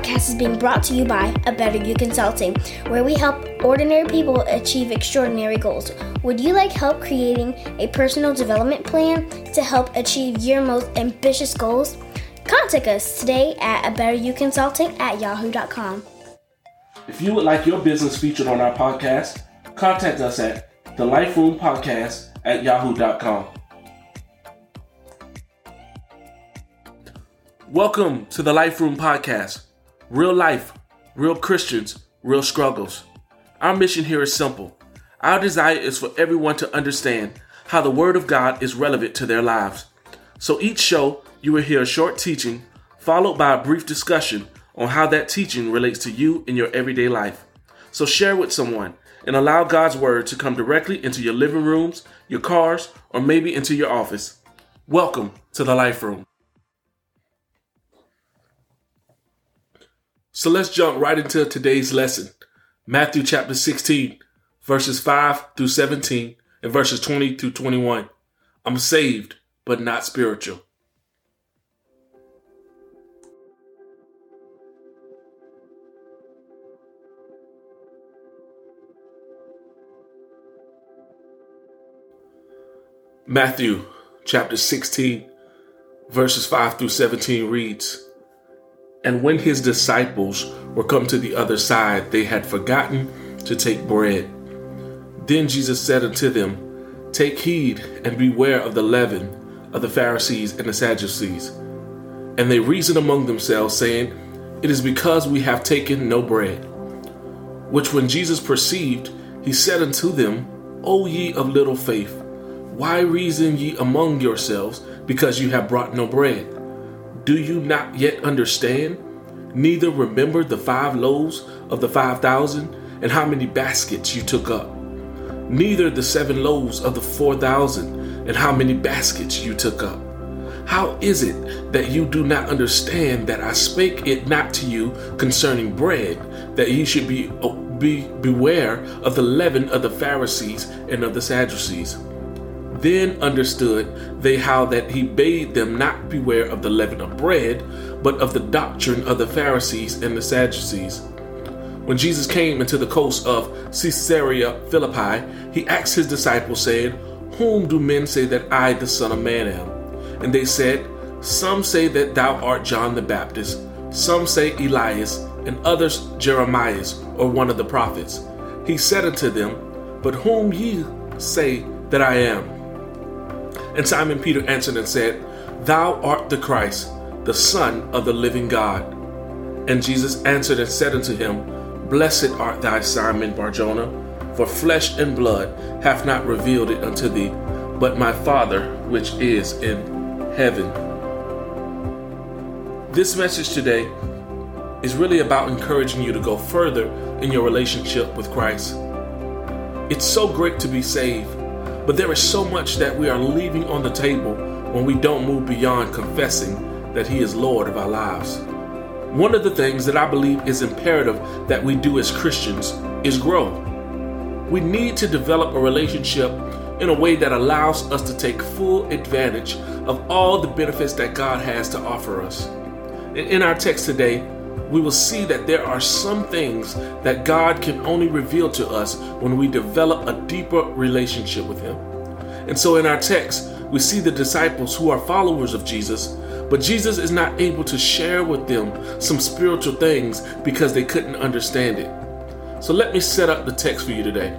podcast is being brought to you by A Better You Consulting, where we help ordinary people achieve extraordinary goals. Would you like help creating a personal development plan to help achieve your most ambitious goals? Contact us today at A Better You Consulting at yahoo.com. If you would like your business featured on our podcast, contact us at the Life Room Podcast at yahoo.com. Welcome to the Life Room Podcast. Real life, real Christians, real struggles. Our mission here is simple. Our desire is for everyone to understand how the Word of God is relevant to their lives. So each show, you will hear a short teaching, followed by a brief discussion on how that teaching relates to you in your everyday life. So share with someone and allow God's Word to come directly into your living rooms, your cars, or maybe into your office. Welcome to the Life Room. So let's jump right into today's lesson Matthew chapter 16, verses 5 through 17, and verses 20 through 21. I'm saved, but not spiritual. Matthew chapter 16, verses 5 through 17 reads, and when his disciples were come to the other side, they had forgotten to take bread. Then Jesus said unto them, Take heed and beware of the leaven of the Pharisees and the Sadducees. And they reasoned among themselves, saying, It is because we have taken no bread. Which when Jesus perceived, he said unto them, O ye of little faith, why reason ye among yourselves, because you have brought no bread? Do you not yet understand? Neither remember the five loaves of the five thousand, and how many baskets you took up? Neither the seven loaves of the four thousand, and how many baskets you took up? How is it that you do not understand that I spake it not to you concerning bread, that ye should be, be beware of the leaven of the Pharisees and of the Sadducees? Then understood they how that he bade them not beware of the leaven of bread, but of the doctrine of the Pharisees and the Sadducees. When Jesus came into the coast of Caesarea Philippi, he asked his disciples, saying, Whom do men say that I, the Son of Man, am? And they said, Some say that thou art John the Baptist, some say Elias, and others Jeremias, or one of the prophets. He said unto them, But whom ye say that I am? And Simon Peter answered and said, Thou art the Christ, the Son of the living God. And Jesus answered and said unto him, Blessed art thou, Simon Barjona, for flesh and blood hath not revealed it unto thee, but my Father which is in heaven. This message today is really about encouraging you to go further in your relationship with Christ. It's so great to be saved but there is so much that we are leaving on the table when we don't move beyond confessing that He is Lord of our lives. One of the things that I believe is imperative that we do as Christians is grow. We need to develop a relationship in a way that allows us to take full advantage of all the benefits that God has to offer us. In our text today, we will see that there are some things that God can only reveal to us when we develop a deeper relationship with Him. And so in our text, we see the disciples who are followers of Jesus, but Jesus is not able to share with them some spiritual things because they couldn't understand it. So let me set up the text for you today.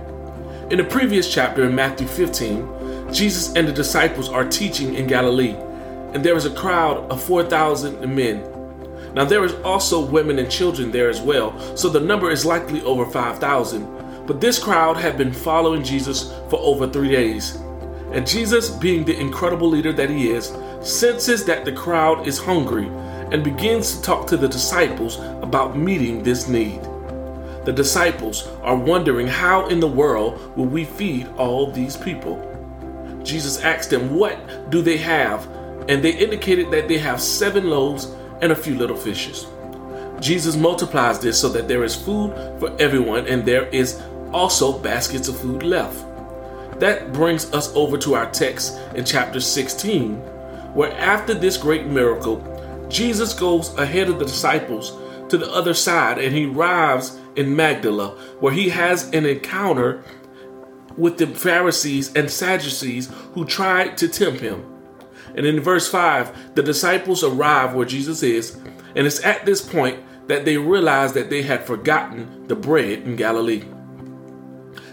In the previous chapter in Matthew 15, Jesus and the disciples are teaching in Galilee, and there is a crowd of 4,000 men now there is also women and children there as well, so the number is likely over 5,000. But this crowd had been following Jesus for over three days. And Jesus, being the incredible leader that he is, senses that the crowd is hungry and begins to talk to the disciples about meeting this need. The disciples are wondering how in the world will we feed all these people? Jesus asked them, What do they have? And they indicated that they have seven loaves and a few little fishes. Jesus multiplies this so that there is food for everyone and there is also baskets of food left. That brings us over to our text in chapter 16, where after this great miracle, Jesus goes ahead of the disciples to the other side and he arrives in Magdala, where he has an encounter with the Pharisees and Sadducees who tried to tempt him. And in verse 5, the disciples arrive where Jesus is, and it's at this point that they realize that they had forgotten the bread in Galilee.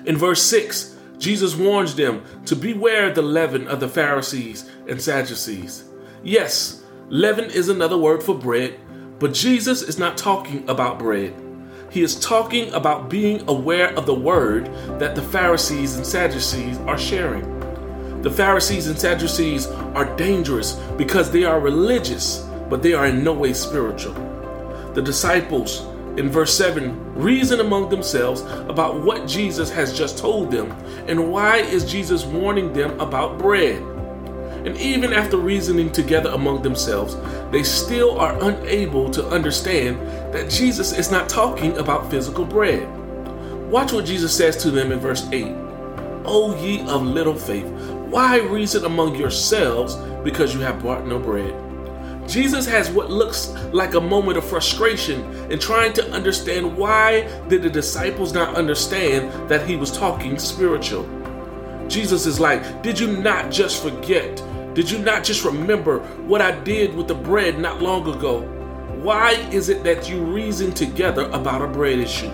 In verse 6, Jesus warns them to beware the leaven of the Pharisees and Sadducees. Yes, leaven is another word for bread, but Jesus is not talking about bread. He is talking about being aware of the word that the Pharisees and Sadducees are sharing. The Pharisees and Sadducees are dangerous because they are religious, but they are in no way spiritual. The disciples in verse 7 reason among themselves about what Jesus has just told them and why is Jesus warning them about bread. And even after reasoning together among themselves, they still are unable to understand that Jesus is not talking about physical bread. Watch what Jesus says to them in verse 8 O ye of little faith, why reason among yourselves because you have brought no bread? Jesus has what looks like a moment of frustration in trying to understand why did the disciples not understand that he was talking spiritual. Jesus is like, did you not just forget? Did you not just remember what I did with the bread not long ago? Why is it that you reason together about a bread issue?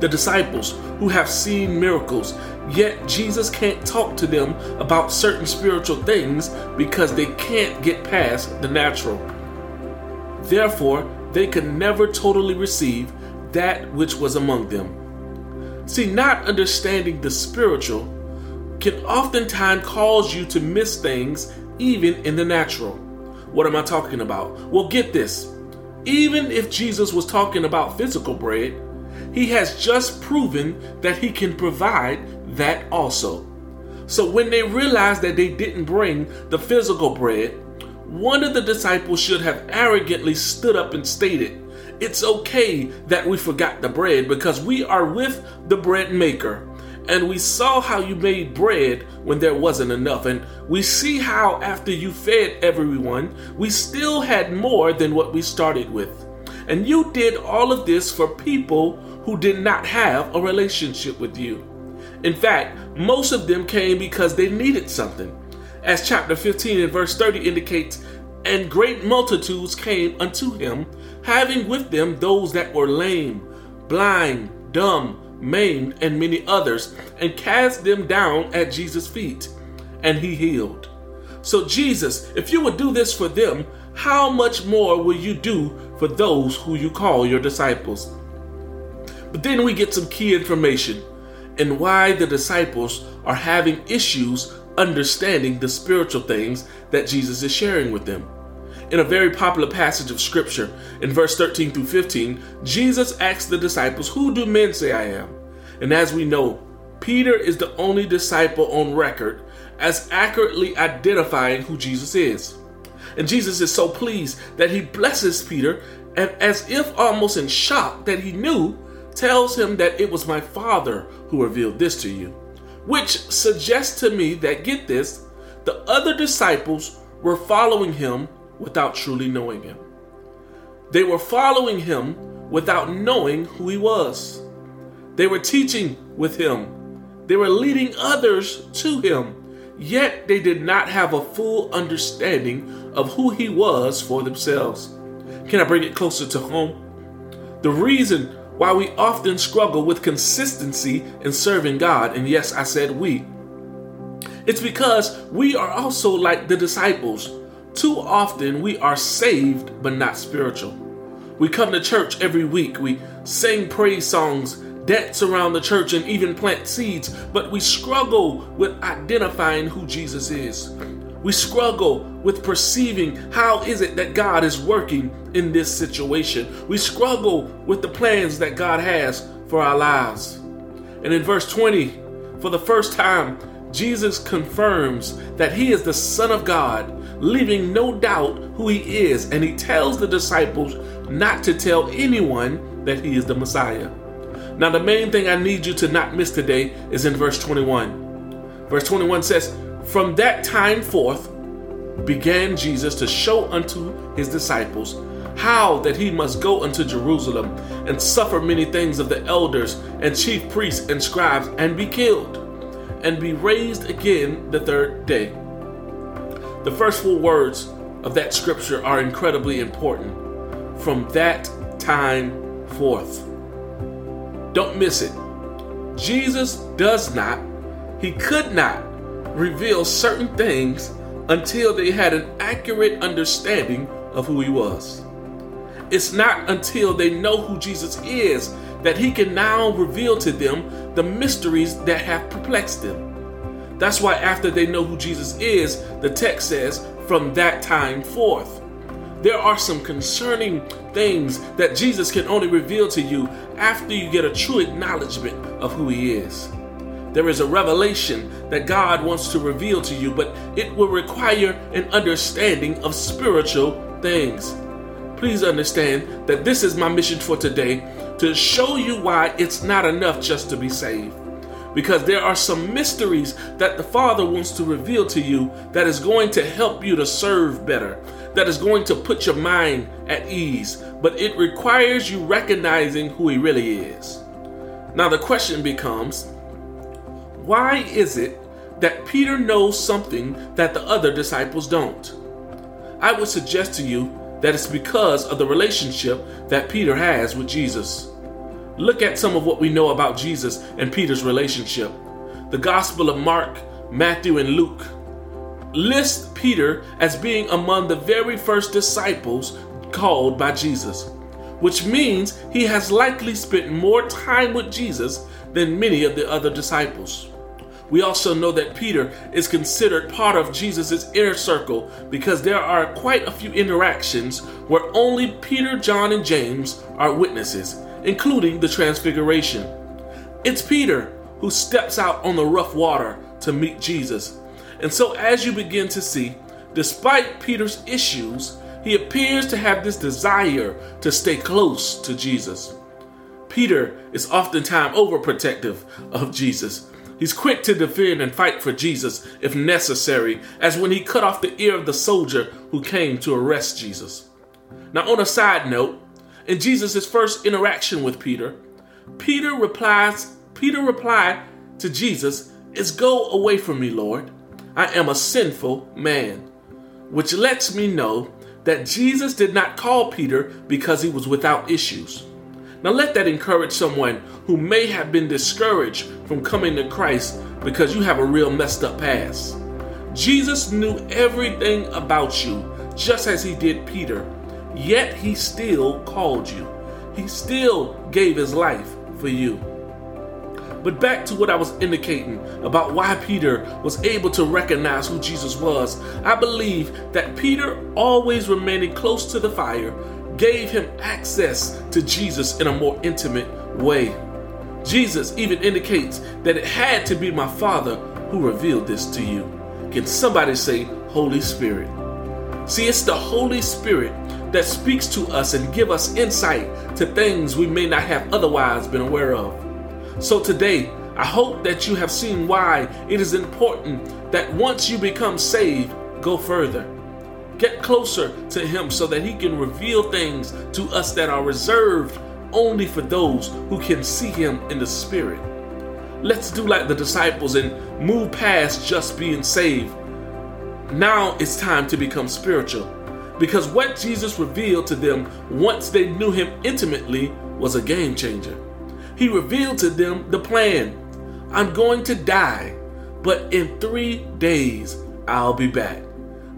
The disciples who have seen miracles, yet Jesus can't talk to them about certain spiritual things because they can't get past the natural. Therefore, they could never totally receive that which was among them. See, not understanding the spiritual can oftentimes cause you to miss things even in the natural. What am I talking about? Well, get this. Even if Jesus was talking about physical bread, he has just proven that he can provide that also. So when they realized that they didn't bring the physical bread, one of the disciples should have arrogantly stood up and stated, It's okay that we forgot the bread because we are with the bread maker. And we saw how you made bread when there wasn't enough. And we see how, after you fed everyone, we still had more than what we started with. And you did all of this for people who did not have a relationship with you. In fact, most of them came because they needed something. As chapter 15 and verse 30 indicates, and great multitudes came unto him, having with them those that were lame, blind, dumb, maimed, and many others, and cast them down at Jesus' feet, and he healed. So, Jesus, if you would do this for them, how much more will you do for those who you call your disciples? But then we get some key information and why the disciples are having issues understanding the spiritual things that Jesus is sharing with them. In a very popular passage of scripture, in verse 13 through 15, Jesus asks the disciples, Who do men say I am? And as we know, Peter is the only disciple on record as accurately identifying who Jesus is. And Jesus is so pleased that he blesses Peter, and as if almost in shock that he knew, tells him that it was my Father who revealed this to you. Which suggests to me that, get this, the other disciples were following him without truly knowing him. They were following him without knowing who he was. They were teaching with him. They were leading others to him. Yet they did not have a full understanding of who he was for themselves. Can I bring it closer to home? The reason why we often struggle with consistency in serving God, and yes, I said we, it's because we are also like the disciples too often we are saved but not spiritual. We come to church every week, we sing praise songs, dance around the church, and even plant seeds, but we struggle with identifying who Jesus is. We struggle with perceiving how is it that God is working in this situation. We struggle with the plans that God has for our lives. And in verse 20, for the first time, Jesus confirms that he is the Son of God leaving no doubt who he is, and he tells the disciples not to tell anyone that he is the Messiah. Now, the main thing I need you to not miss today is in verse 21. Verse 21 says, From that time forth began Jesus to show unto his disciples how that he must go unto Jerusalem and suffer many things of the elders and chief priests and scribes and be killed and be raised again the third day. The first four words of that scripture are incredibly important. From that time forth. Don't miss it. Jesus does not, he could not reveal certain things until they had an accurate understanding of who he was. It's not until they know who Jesus is that he can now reveal to them the mysteries that have perplexed them. That's why, after they know who Jesus is, the text says, from that time forth. There are some concerning things that Jesus can only reveal to you after you get a true acknowledgement of who he is. There is a revelation that God wants to reveal to you, but it will require an understanding of spiritual things. Please understand that this is my mission for today to show you why it's not enough just to be saved. Because there are some mysteries that the Father wants to reveal to you that is going to help you to serve better, that is going to put your mind at ease, but it requires you recognizing who He really is. Now, the question becomes why is it that Peter knows something that the other disciples don't? I would suggest to you that it's because of the relationship that Peter has with Jesus. Look at some of what we know about Jesus and Peter's relationship. The Gospel of Mark, Matthew, and Luke list Peter as being among the very first disciples called by Jesus, which means he has likely spent more time with Jesus than many of the other disciples. We also know that Peter is considered part of Jesus' inner circle because there are quite a few interactions where only Peter, John, and James are witnesses, including the Transfiguration. It's Peter who steps out on the rough water to meet Jesus. And so, as you begin to see, despite Peter's issues, he appears to have this desire to stay close to Jesus. Peter is oftentimes overprotective of Jesus He's quick to defend and fight for Jesus if necessary, as when he cut off the ear of the soldier who came to arrest Jesus. Now, on a side note, in Jesus' first interaction with Peter, Peter replies, Peter replied to Jesus, is go away from me, Lord. I am a sinful man. Which lets me know that Jesus did not call Peter because he was without issues. Now, let that encourage someone who may have been discouraged from coming to Christ because you have a real messed up past. Jesus knew everything about you, just as he did Peter, yet he still called you. He still gave his life for you. But back to what I was indicating about why Peter was able to recognize who Jesus was, I believe that Peter, always remaining close to the fire, gave him access to Jesus in a more intimate way. Jesus even indicates that it had to be my Father who revealed this to you. Can somebody say, Holy Spirit? See, it's the Holy Spirit that speaks to us and give us insight to things we may not have otherwise been aware of. So today, I hope that you have seen why it is important that once you become saved, go further. Get closer to Him so that He can reveal things to us that are reserved only for those who can see Him in the Spirit. Let's do like the disciples and move past just being saved. Now it's time to become spiritual because what Jesus revealed to them once they knew Him intimately was a game changer. He revealed to them the plan I'm going to die, but in three days I'll be back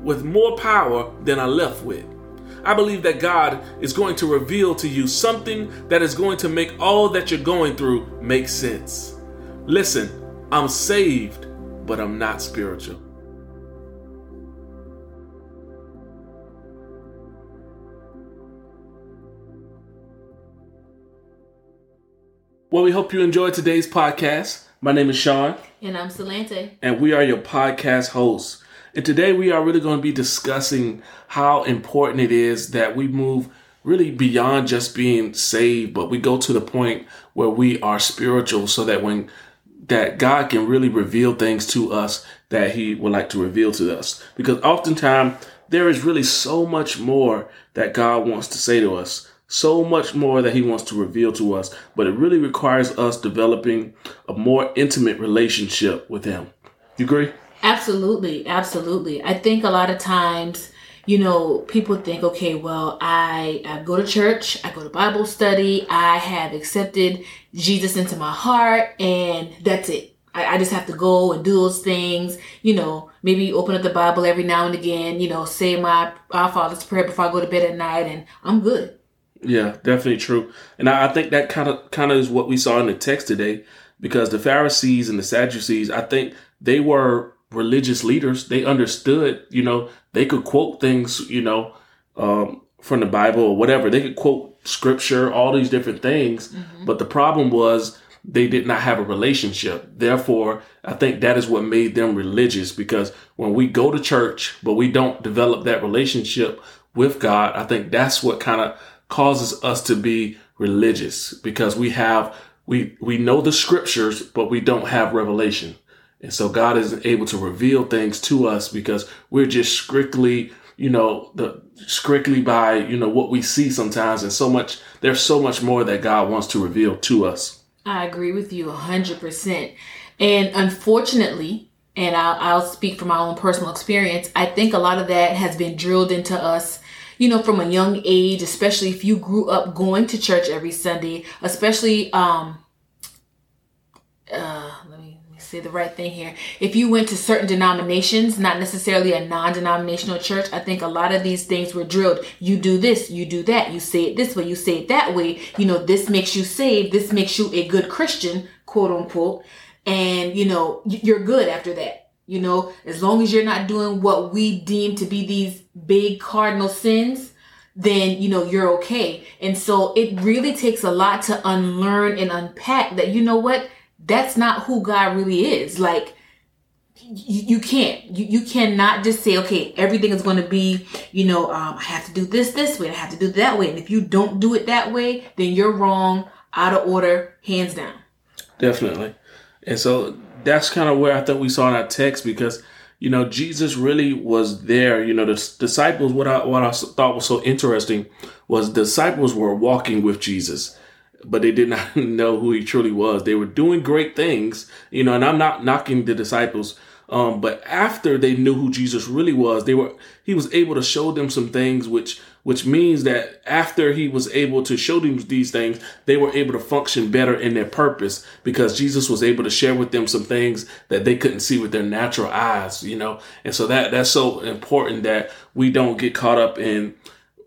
with more power than I left with. I believe that God is going to reveal to you something that is going to make all that you're going through make sense. Listen, I'm saved, but I'm not spiritual. Well, we hope you enjoyed today's podcast. My name is Sean. And I'm Salante. And we are your podcast hosts. And today we are really going to be discussing how important it is that we move really beyond just being saved, but we go to the point where we are spiritual so that when that God can really reveal things to us that he would like to reveal to us. Because oftentimes there is really so much more that God wants to say to us, so much more that He wants to reveal to us, but it really requires us developing a more intimate relationship with Him. You agree? Absolutely, absolutely. I think a lot of times, you know, people think, okay, well, I, I go to church, I go to Bible study, I have accepted Jesus into my heart, and that's it. I, I just have to go and do those things, you know, maybe open up the Bible every now and again, you know, say my Our Father's prayer before I go to bed at night, and I'm good. Yeah, definitely true. And I, I think that kind of kind of is what we saw in the text today, because the Pharisees and the Sadducees, I think they were religious leaders. They understood, you know, they could quote things, you know, um, from the Bible or whatever. They could quote scripture, all these different things. Mm-hmm. But the problem was they did not have a relationship. Therefore, I think that is what made them religious because when we go to church, but we don't develop that relationship with God, I think that's what kind of causes us to be religious because we have, we, we know the scriptures, but we don't have revelation. And so God is able to reveal things to us because we're just strictly, you know, the strictly by, you know, what we see sometimes. And so much, there's so much more that God wants to reveal to us. I agree with you 100%. And unfortunately, and I'll, I'll speak from my own personal experience, I think a lot of that has been drilled into us you know, from a young age, especially if you grew up going to church every Sunday, especially, um, uh, let me, let me say the right thing here. If you went to certain denominations, not necessarily a non-denominational church, I think a lot of these things were drilled. You do this, you do that, you say it this way, you say it that way. You know, this makes you saved, this makes you a good Christian, quote unquote. And, you know, you're good after that. You know, as long as you're not doing what we deem to be these big cardinal sins, then, you know, you're okay. And so it really takes a lot to unlearn and unpack that, you know what? That's not who God really is. Like, you, you can't, you, you cannot just say, okay, everything is going to be, you know, um, I have to do this this way, I have to do that way. And if you don't do it that way, then you're wrong, out of order, hands down. Definitely. And so that's kind of where I thought we saw our text because, you know, Jesus really was there. You know, the disciples, what I, what I thought was so interesting was disciples were walking with Jesus but they did not know who he truly was. They were doing great things, you know, and I'm not knocking the disciples. Um, but after they knew who Jesus really was, they were, he was able to show them some things, which, which means that after he was able to show them these things, they were able to function better in their purpose because Jesus was able to share with them some things that they couldn't see with their natural eyes, you know? And so that, that's so important that we don't get caught up in,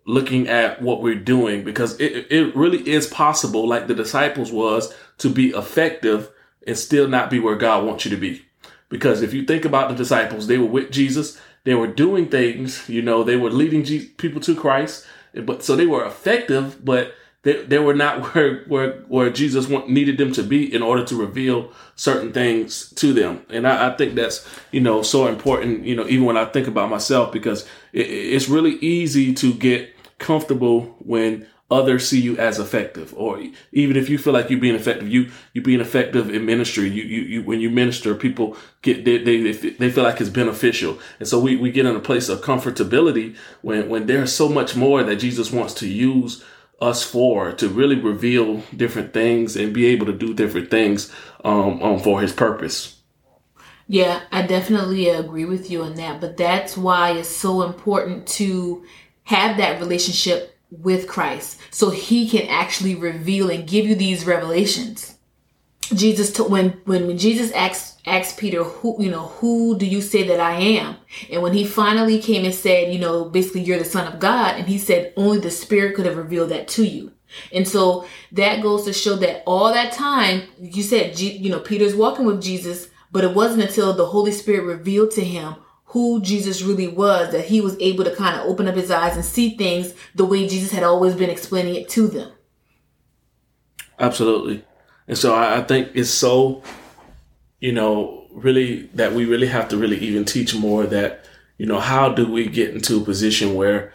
looking at what we're doing because it, it really is possible, like the disciples was, to be effective and still not be where God wants you to be. Because if you think about the disciples, they were with Jesus, they were doing things, you know, they were leading people to Christ, but so they were effective, but they, they were not where, where, where Jesus want, needed them to be in order to reveal certain things to them. And I, I, think that's, you know, so important, you know, even when I think about myself, because it, it's really easy to get comfortable when others see you as effective. Or even if you feel like you're being effective you you being effective in ministry. You you, you when you minister people get they, they they feel like it's beneficial. And so we, we get in a place of comfortability when when there's so much more that jesus wants to use us for to really reveal different things and be able to do different things um, um for his purpose. Yeah i definitely agree with you on that but that's why it's so important to have that relationship with Christ so he can actually reveal and give you these revelations. Jesus when when when Jesus asked asked Peter who you know who do you say that I am and when he finally came and said you know basically you're the son of God and he said only the spirit could have revealed that to you and so that goes to show that all that time you said you know Peter's walking with Jesus but it wasn't until the Holy Spirit revealed to him who Jesus really was, that he was able to kind of open up his eyes and see things the way Jesus had always been explaining it to them. Absolutely. And so I, I think it's so, you know, really that we really have to really even teach more that, you know, how do we get into a position where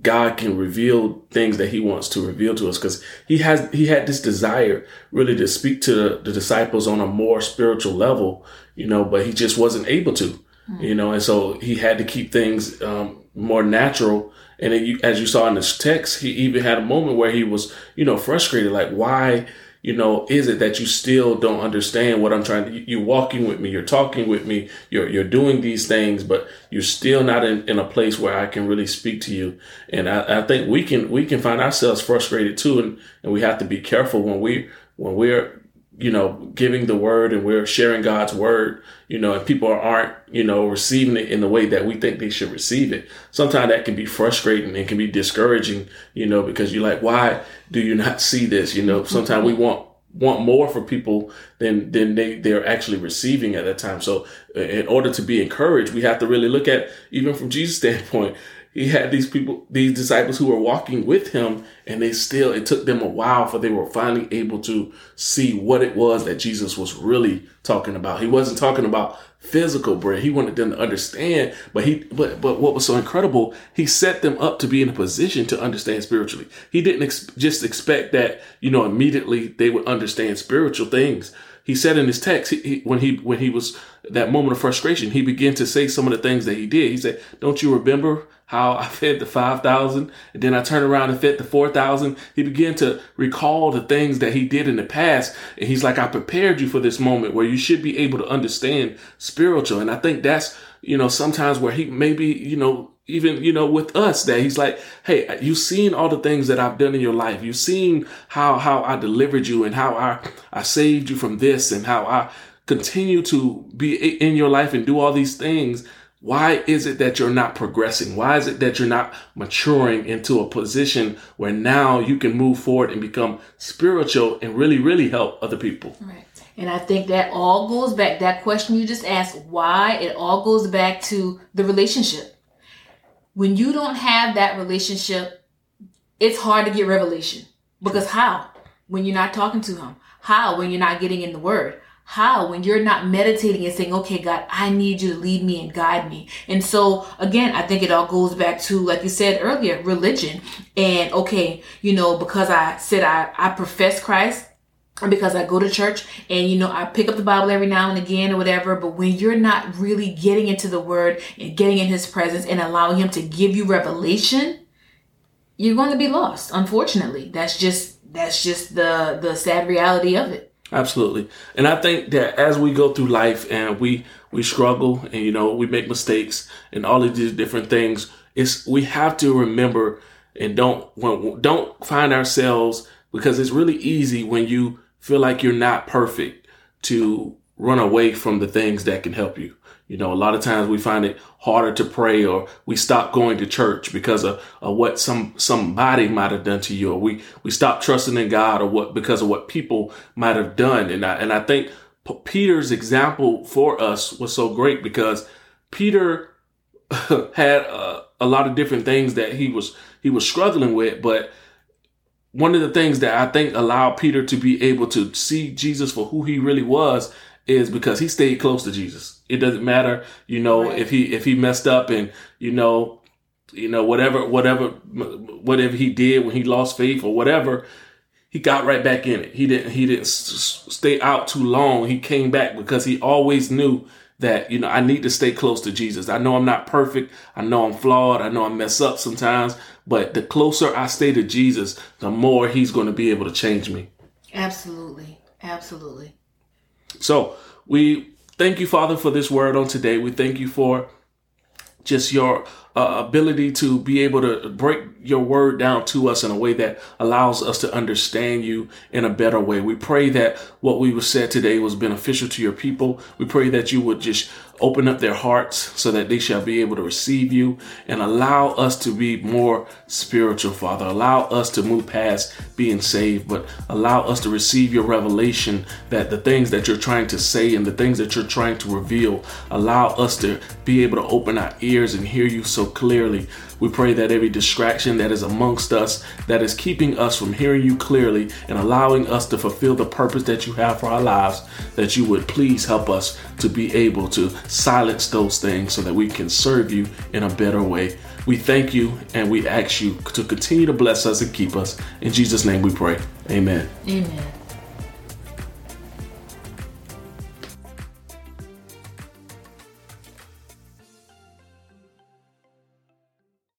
God can reveal things that he wants to reveal to us because he has he had this desire really to speak to the, the disciples on a more spiritual level, you know, but he just wasn't able to you know, and so he had to keep things um, more natural. And it, as you saw in this text, he even had a moment where he was, you know, frustrated, like, why, you know, is it that you still don't understand what I'm trying to? You're walking with me, you're talking with me, you're you're doing these things, but you're still not in, in a place where I can really speak to you. And I, I think we can we can find ourselves frustrated too, and and we have to be careful when we when we're you know, giving the word and we're sharing God's word, you know, and people aren't, you know, receiving it in the way that we think they should receive it. Sometimes that can be frustrating and can be discouraging, you know, because you're like, why do you not see this? You know, mm-hmm. sometimes we want want more for people than than they they're actually receiving at that time. So uh, in order to be encouraged, we have to really look at even from Jesus' standpoint, he had these people, these disciples who were walking with him, and they still, it took them a while for they were finally able to see what it was that Jesus was really talking about. He wasn't talking about physical bread. He wanted them to understand, but he, but, but what was so incredible, he set them up to be in a position to understand spiritually. He didn't ex- just expect that, you know, immediately they would understand spiritual things he said in his text he, he, when he when he was that moment of frustration he began to say some of the things that he did he said don't you remember how I fed the 5,000 and then I turned around and fed the 4,000. He began to recall the things that he did in the past. And he's like, I prepared you for this moment where you should be able to understand spiritual. And I think that's, you know, sometimes where he maybe, you know, even, you know, with us that he's like, Hey, you've seen all the things that I've done in your life. You've seen how, how I delivered you and how I, I saved you from this and how I continue to be in your life and do all these things why is it that you're not progressing? Why is it that you're not maturing into a position where now you can move forward and become spiritual and really, really help other people? Right. And I think that all goes back, that question you just asked, why, it all goes back to the relationship. When you don't have that relationship, it's hard to get revelation. Because how? When you're not talking to him. How? When you're not getting in the word. How? When you're not meditating and saying, okay, God, I need you to lead me and guide me. And so again, I think it all goes back to, like you said earlier, religion. And okay, you know, because I said I, I profess Christ, because I go to church and you know I pick up the Bible every now and again or whatever, but when you're not really getting into the word and getting in his presence and allowing him to give you revelation, you're going to be lost. Unfortunately, that's just that's just the the sad reality of it. Absolutely. And I think that as we go through life and we we struggle and you know we make mistakes and all of these different things, it's we have to remember and don't don't find ourselves because it's really easy when you feel like you're not perfect to run away from the things that can help you. You know, a lot of times we find it harder to pray or we stop going to church because of, of what some somebody might have done to you or we we stop trusting in God or what because of what people might have done. And I and I think Peter's example for us was so great because Peter had a, a lot of different things that he was he was struggling with, but one of the things that I think allowed Peter to be able to see Jesus for who he really was is because he stayed close to Jesus. It doesn't matter, you know, right. if he if he messed up and you know, you know whatever whatever whatever he did when he lost faith or whatever, he got right back in it. He didn't he didn't stay out too long. He came back because he always knew that you know I need to stay close to Jesus. I know I'm not perfect. I know I'm flawed. I know I mess up sometimes, but the closer I stay to Jesus, the more he's going to be able to change me. Absolutely. Absolutely. So we thank you, Father, for this word on today. We thank you for just your uh, ability to be able to break your word down to us in a way that allows us to understand you in a better way. We pray that what we was said today was beneficial to your people. We pray that you would just open up their hearts so that they shall be able to receive you and allow us to be more spiritual, Father. Allow us to move past being saved, but allow us to receive your revelation that the things that you're trying to say and the things that you're trying to reveal, allow us to be able to open our ears and hear you so clearly. We pray that every distraction that is amongst us, that is keeping us from hearing you clearly and allowing us to fulfill the purpose that you have for our lives, that you would please help us to be able to silence those things so that we can serve you in a better way. We thank you and we ask you to continue to bless us and keep us. In Jesus' name we pray. Amen. Amen.